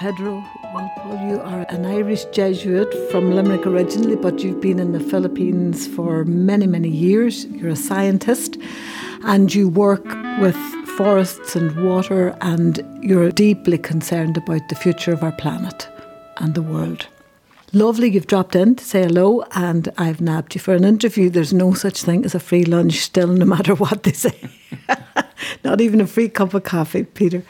Pedro Walpole, you are an Irish Jesuit from Limerick originally, but you've been in the Philippines for many, many years. You're a scientist and you work with forests and water, and you're deeply concerned about the future of our planet and the world. Lovely, you've dropped in to say hello, and I've nabbed you for an interview. There's no such thing as a free lunch, still, no matter what they say. Not even a free cup of coffee, Peter.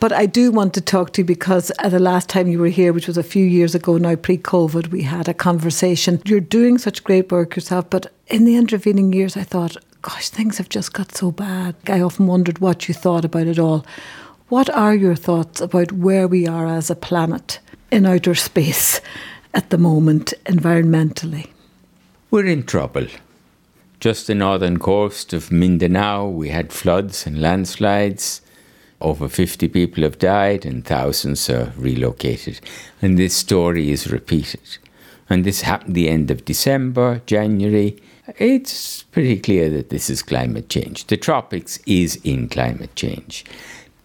But I do want to talk to you because at the last time you were here, which was a few years ago now, pre COVID, we had a conversation. You're doing such great work yourself, but in the intervening years, I thought, gosh, things have just got so bad. I often wondered what you thought about it all. What are your thoughts about where we are as a planet in outer space at the moment, environmentally? We're in trouble. Just the northern coast of Mindanao, we had floods and landslides. Over 50 people have died and thousands are relocated. And this story is repeated. And this happened the end of December, January. It's pretty clear that this is climate change. The tropics is in climate change.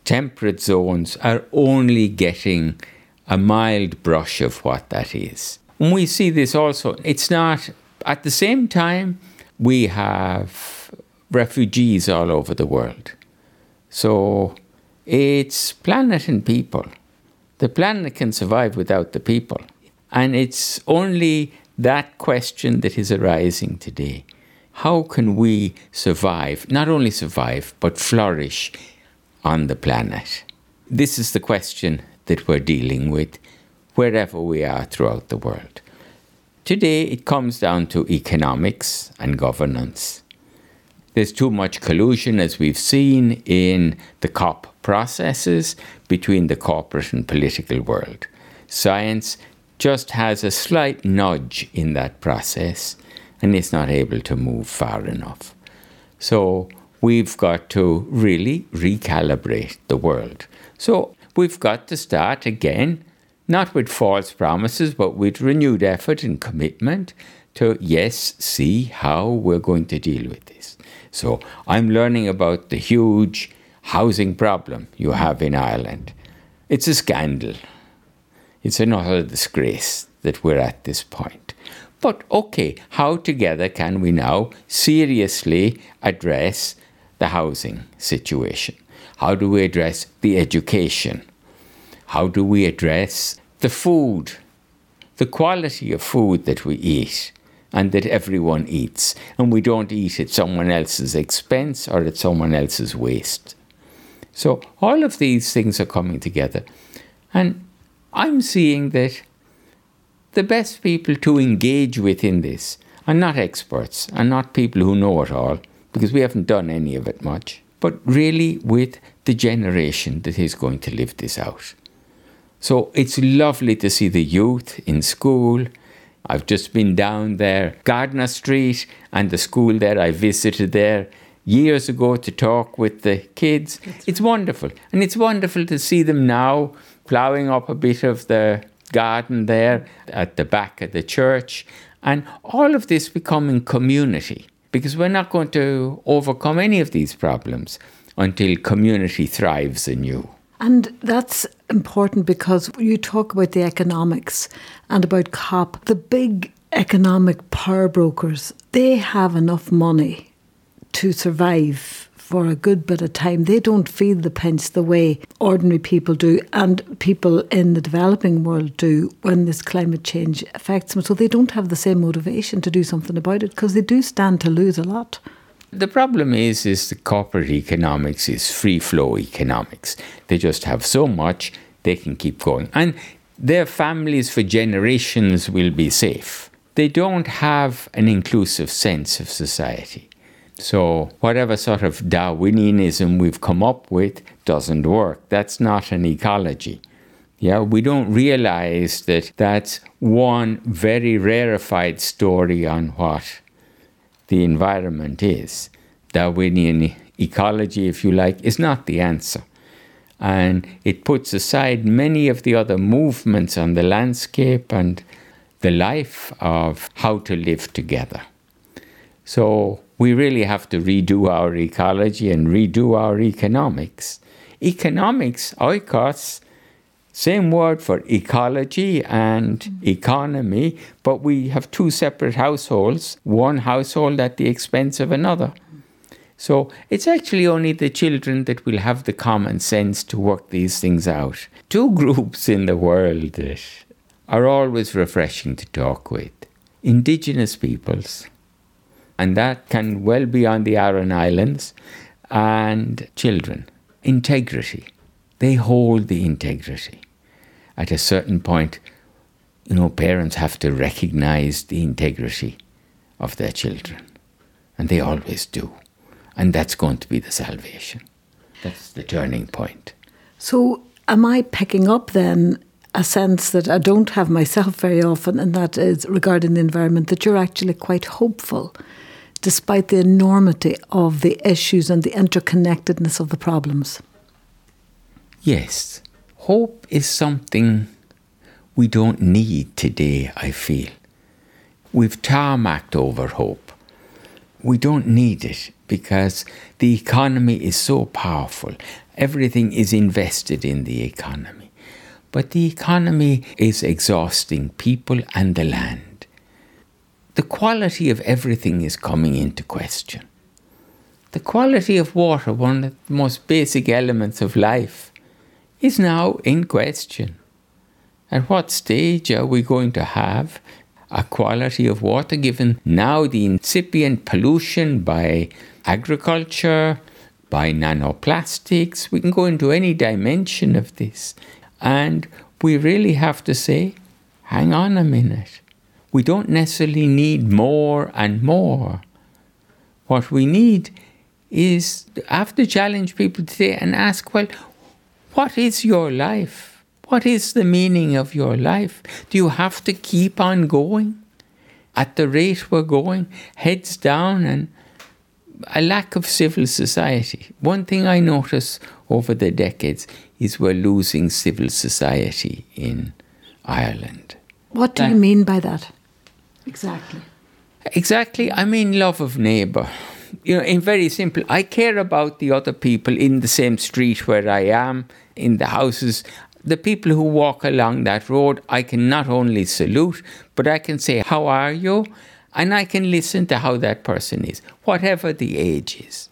Temperate zones are only getting a mild brush of what that is. And we see this also. It's not, at the same time, we have refugees all over the world. So it's planet and people. The planet can survive without the people. And it's only that question that is arising today. How can we survive, not only survive, but flourish on the planet? This is the question that we're dealing with wherever we are throughout the world. Today, it comes down to economics and governance. There's too much collusion, as we've seen in the COP processes between the corporate and political world. Science just has a slight nudge in that process and it's not able to move far enough. So we've got to really recalibrate the world. So we've got to start again, not with false promises, but with renewed effort and commitment to, yes, see how we're going to deal with this. So I'm learning about the huge housing problem you have in Ireland. It's a scandal. It's an utter disgrace that we're at this point. But okay, how together can we now seriously address the housing situation? How do we address the education? How do we address the food, the quality of food that we eat and that everyone eats? And we don't eat at someone else's expense or at someone else's waste. So all of these things are coming together. And I'm seeing that the best people to engage with in this are not experts and not people who know it all, because we haven't done any of it much, but really with the generation that is going to live this out. So it's lovely to see the youth in school. I've just been down there, Gardiner Street, and the school there. I visited there years ago to talk with the kids. It's wonderful. And it's wonderful to see them now ploughing up a bit of the garden there at the back of the church. And all of this becoming community because we're not going to overcome any of these problems until community thrives anew. And that's important because you talk about the economics and about COP. The big economic power brokers, they have enough money to survive for a good bit of time. They don't feel the pinch the way ordinary people do and people in the developing world do when this climate change affects them. So they don't have the same motivation to do something about it because they do stand to lose a lot. The problem is, is the corporate economics is free flow economics. They just have so much they can keep going, and their families for generations will be safe. They don't have an inclusive sense of society. So, whatever sort of Darwinianism we've come up with doesn't work. That's not an ecology. Yeah, we don't realize that that's one very rarefied story on what the environment is. Darwinian ecology, if you like, is not the answer. And it puts aside many of the other movements on the landscape and the life of how to live together. So, we really have to redo our ecology and redo our economics. Economics, oikos, Same word for ecology and mm. economy, but we have two separate households, one household at the expense of another. So it's actually only the children that will have the common sense to work these things out. Two groups in the world that are always refreshing to talk with indigenous peoples, and that can well be on the Aran Islands, and children. Integrity. They hold the integrity. At a certain point, you know, parents have to recognize the integrity of their children, and they always do. And that's going to be the salvation. That's the turning point. So, am I picking up then a sense that I don't have myself very often, and that is regarding the environment, that you're actually quite hopeful despite the enormity of the issues and the interconnectedness of the problems? Yes. Hope is something we don't need today, I feel. We've tarmacked over hope. We don't need it because the economy is so powerful. Everything is invested in the economy. But the economy is exhausting people and the land. The quality of everything is coming into question. The quality of water, one of the most basic elements of life, is now in question. At what stage are we going to have a quality of water given now the incipient pollution by agriculture, by nanoplastics. We can go into any dimension of this. And we really have to say, hang on a minute. We don't necessarily need more and more. What we need is I have to challenge people today and ask, well, what is your life? What is the meaning of your life? Do you have to keep on going at the rate we're going, heads down and a lack of civil society. One thing I notice over the decades is we're losing civil society in Ireland. What do that, you mean by that? Exactly. Exactly. I mean love of neighbour. You know, in very simple, I care about the other people in the same street where I am, in the houses. The people who walk along that road, I can not only salute, but I can say, How are you? and I can listen to how that person is, whatever the age is.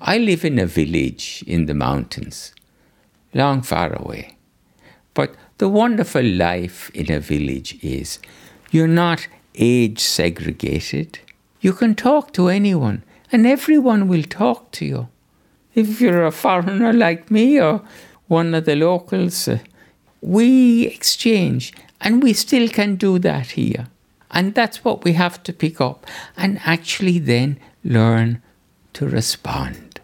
I live in a village in the mountains, long far away. But the wonderful life in a village is you're not age segregated. You can talk to anyone, and everyone will talk to you. If you're a foreigner like me or one of the locals, uh, we exchange, and we still can do that here. And that's what we have to pick up and actually then learn to respond.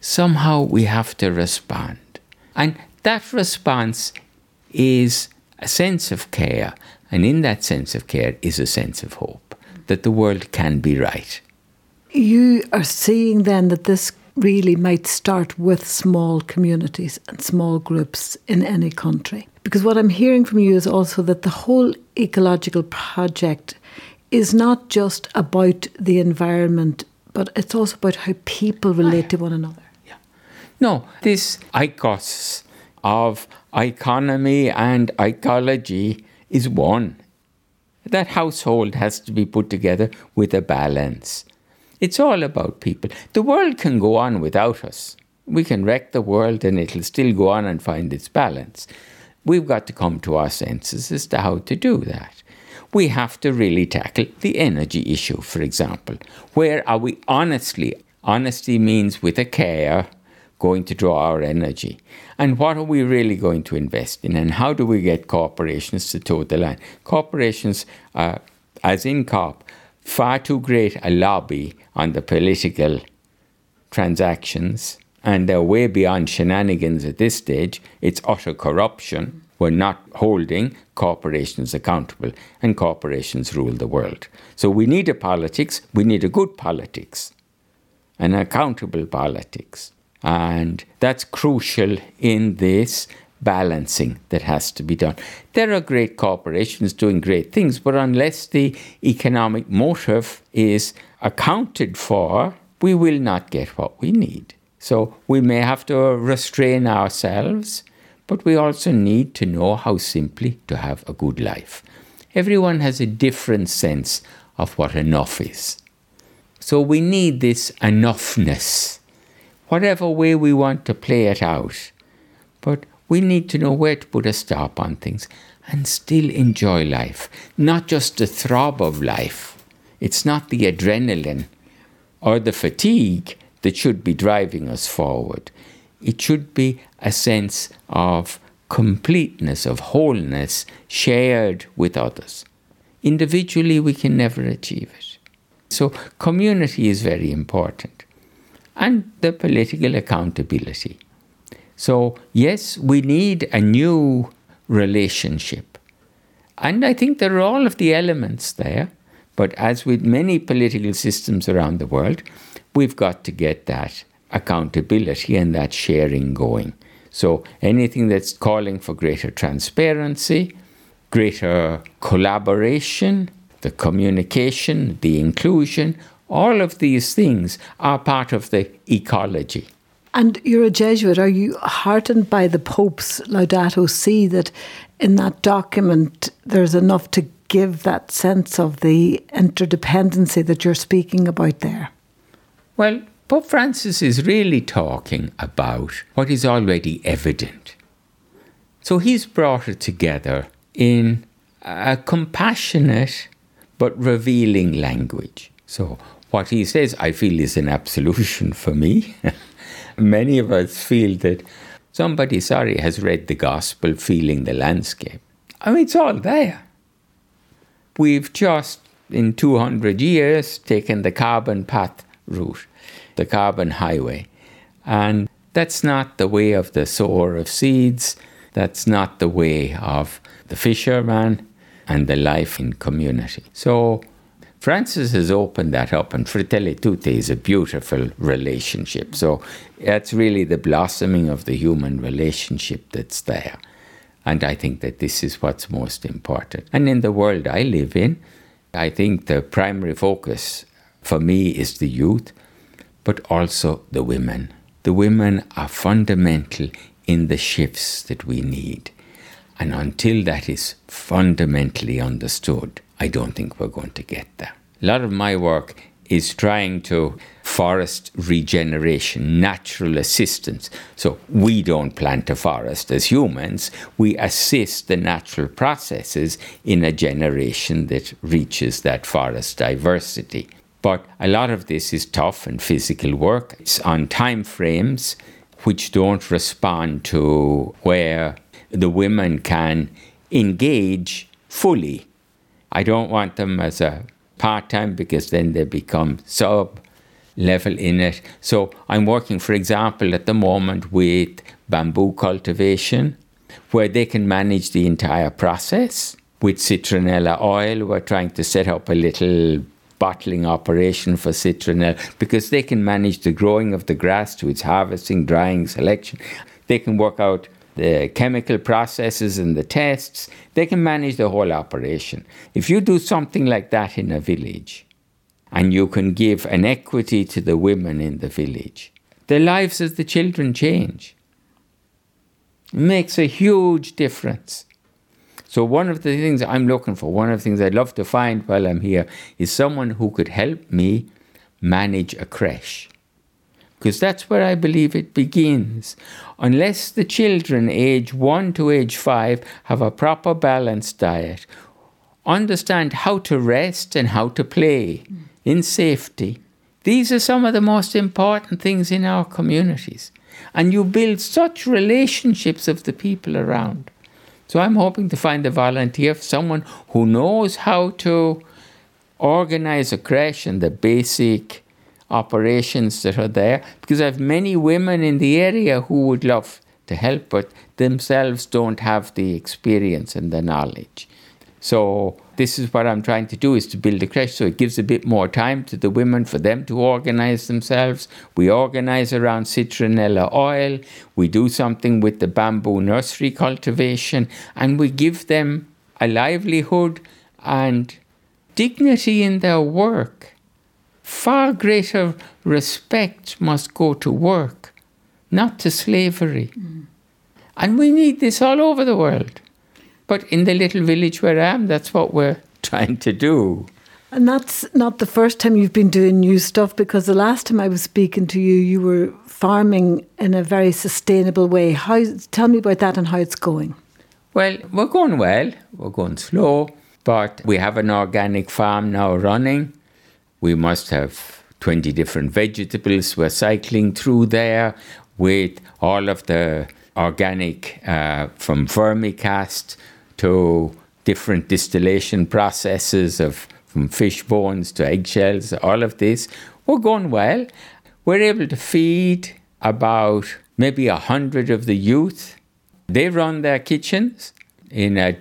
Somehow we have to respond. And that response is a sense of care. And in that sense of care is a sense of hope that the world can be right. You are seeing then that this really might start with small communities and small groups in any country. Because what I'm hearing from you is also that the whole ecological project is not just about the environment, but it's also about how people relate to one another. Yeah. No, this oikos of economy and ecology is one. That household has to be put together with a balance. It's all about people. The world can go on without us. We can wreck the world and it'll still go on and find its balance. We've got to come to our senses as to how to do that. We have to really tackle the energy issue, for example. Where are we honestly? Honesty means with a care going to draw our energy. And what are we really going to invest in? And how do we get corporations to toe the line? Corporations, as in COP, far too great a lobby on the political transactions and they're way beyond shenanigans at this stage. It's utter corruption. We're not holding corporations accountable, and corporations rule the world. So we need a politics, we need a good politics, an accountable politics. And that's crucial in this balancing that has to be done. There are great corporations doing great things, but unless the economic motive is accounted for, we will not get what we need. So we may have to restrain ourselves, but we also need to know how simply to have a good life. Everyone has a different sense of what enough is. So we need this enoughness, whatever way we want to play it out. But we need to know where to put a stop on things and still enjoy life, not just the throb of life. It's not the adrenaline or the fatigue that should be driving us forward. It should be a sense of completeness, of wholeness shared with others. Individually, we can never achieve it. So, community is very important. And the political accountability. So, yes, we need a new relationship. And I think there are all of the elements there. But as with many political systems around the world, we've got to get that accountability and that sharing going. So anything that's calling for greater transparency, greater collaboration, the communication, the inclusion, all of these things are part of the ecology. And you're a Jesuit. Are you heartened by the Pope's Laudato Si that in that document there's enough to give that sense of the interdependency that you're speaking about there? Well, Pope Francis is really talking about what is already evident. So he's brought it together in a compassionate but revealing language. So what he says, I feel, is an absolution for me. Many of us feel that somebody, sorry, has read the gospel feeling the landscape. I mean, it's all there. We've just, in 200 years, taken the carbon path route, the carbon highway. And that's not the way of the sower of seeds. That's not the way of the fisherman and the life in community. So Francis has opened that up, and Fratelli Tutti is a beautiful relationship. So that's really the blossoming of the human relationship that's there. And I think that this is what's most important. And in the world I live in, I think the primary focus for me is the youth, but also the women. The women are fundamental in the shifts that we need. And until that is fundamentally understood, I don't think we're going to get there. A lot of my work is trying to forest regeneration, natural assistance. So we don't plant a forest as humans, we assist the natural processes in a generation that reaches that forest diversity. But a lot of this is tough and physical work. It's on time frames which don't respond to where the women can engage fully. I don't want them as a part time because then they become sub level in it. So I'm working, for example, at the moment with bamboo cultivation, where they can manage the entire process. With citronella oil, we're trying to set up a little bottling operation for citronella because they can manage the growing of the grass to its harvesting, drying, selection. They can work out the chemical processes and the tests, they can manage the whole operation. If you do something like that in a village, and you can give an equity to the women in the village, the lives of the children change. It makes a huge difference. So, one of the things I'm looking for, one of the things I'd love to find while I'm here, is someone who could help me manage a creche because that's where I believe it begins. Unless the children age 1 to age 5 have a proper balanced diet, understand how to rest and how to play in safety, these are some of the most important things in our communities. And you build such relationships of the people around. So I'm hoping to find a volunteer, someone who knows how to organize a creche and the basic operations that are there because I have many women in the area who would love to help, but themselves don't have the experience and the knowledge. So this is what I'm trying to do is to build a creche so it gives a bit more time to the women for them to organize themselves. We organize around citronella oil, we do something with the bamboo nursery cultivation, and we give them a livelihood and dignity in their work far greater respect must go to work, not to slavery. Mm. And we need this all over the world. But in the little village where I am, that's what we're trying to do. And that's not the first time you've been doing new stuff because the last time I was speaking to you, you were farming in a very sustainable way. How, tell me about that and how it's going. Well, we're going well, we're going slow, but we have an organic farm now running. We must have 20 different vegetables. We're cycling through there with all of the organic uh, from vermicast to different distillation processes of from fish bones to eggshells, all of this. We're going well. We're able to feed about maybe a hundred of the youth. They run their kitchens in uh,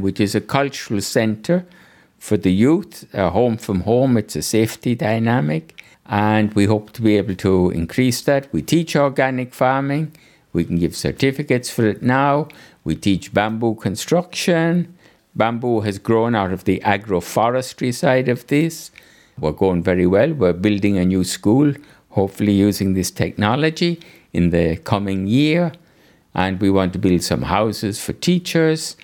which is a cultural centre for the youth, a home from home. It's a safety dynamic, and we hope to be able to increase that. We teach organic farming. We can give certificates for it now. We teach bamboo construction. Bamboo has grown out of the agroforestry side of this. We're going very well. We're building a new school, hopefully using this technology in the coming year. And we want to build some houses for teachers.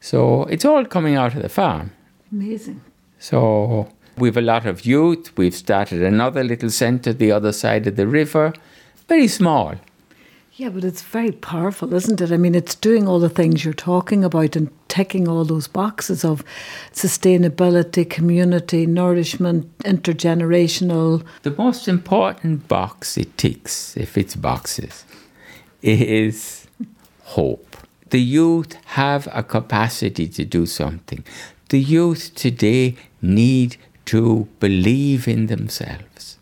So it's all coming out of the farm. Amazing. So we've a lot of youth. We've started another little centre the other side of the river, very small. Yeah, but it's very powerful, isn't it? I mean, it's doing all the things you're talking about and ticking all those boxes of sustainability, community, nourishment, intergenerational. The most important box it ticks, if it's boxes, is hope. The youth have a capacity to do something. The youth today need to believe in themselves.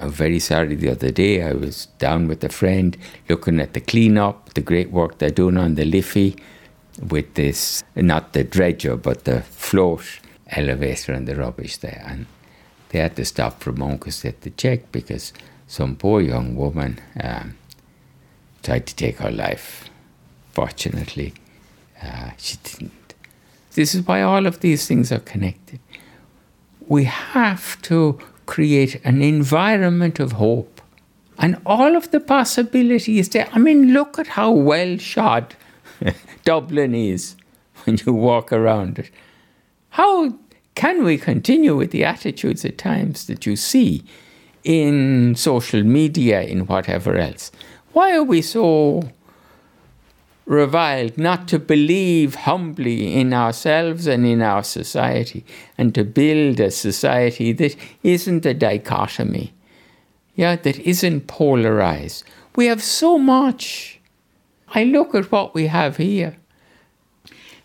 I'm very sorry the other day I was down with a friend looking at the cleanup, the great work they're doing on the Liffey with this, not the dredger, but the float elevator and the rubbish there. And they had to stop for a moment because they had to check because some poor young woman um, tried to take her life. Fortunately, uh, she didn't. This is why all of these things are connected. We have to create an environment of hope. And all of the possibilities there. I mean, look at how well shod Dublin is when you walk around it. How can we continue with the attitudes at times that you see in social media, in whatever else? Why are we so reviled not to believe humbly in ourselves and in our society and to build a society that isn't a dichotomy, yeah, that isn't polarized. We have so much. I look at what we have here.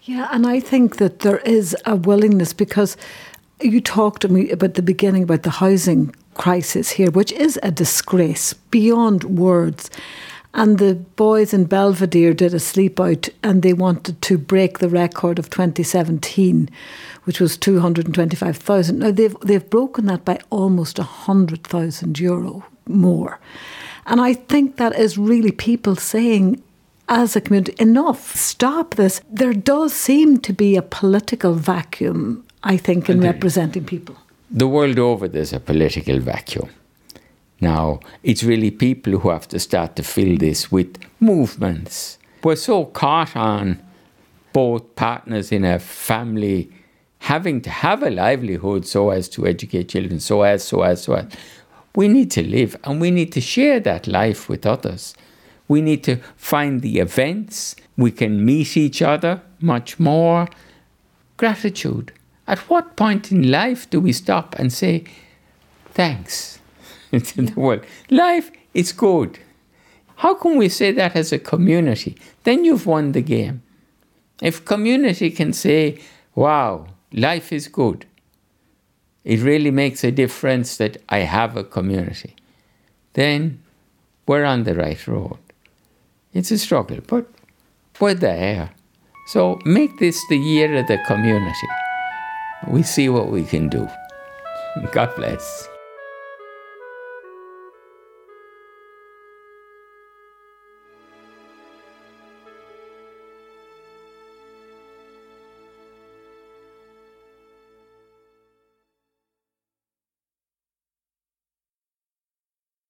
Yeah, and I think that there is a willingness because you talked to me about the beginning about the housing crisis here, which is a disgrace beyond words. And the boys in Belvedere did a sleep out and they wanted to break the record of 2017, which was 225,000. Now they've, they've broken that by almost 100,000 euro more. And I think that is really people saying, as a community, enough, stop this. There does seem to be a political vacuum, I think, in representing people. The world over, there's a political vacuum. Now, it's really people who have to start to fill this with movements. We're so caught on both partners in a family having to have a livelihood so as to educate children, so as, so as, so as. We need to live and we need to share that life with others. We need to find the events. We can meet each other much more. Gratitude. At what point in life do we stop and say, thanks? into the world. Life is good. How can we say that as a community? Then you've won the game. If community can say, wow, life is good, it really makes a difference that I have a community, then we're on the right road. It's a struggle, but we're there. So make this the year of the community. We see what we can do. God bless.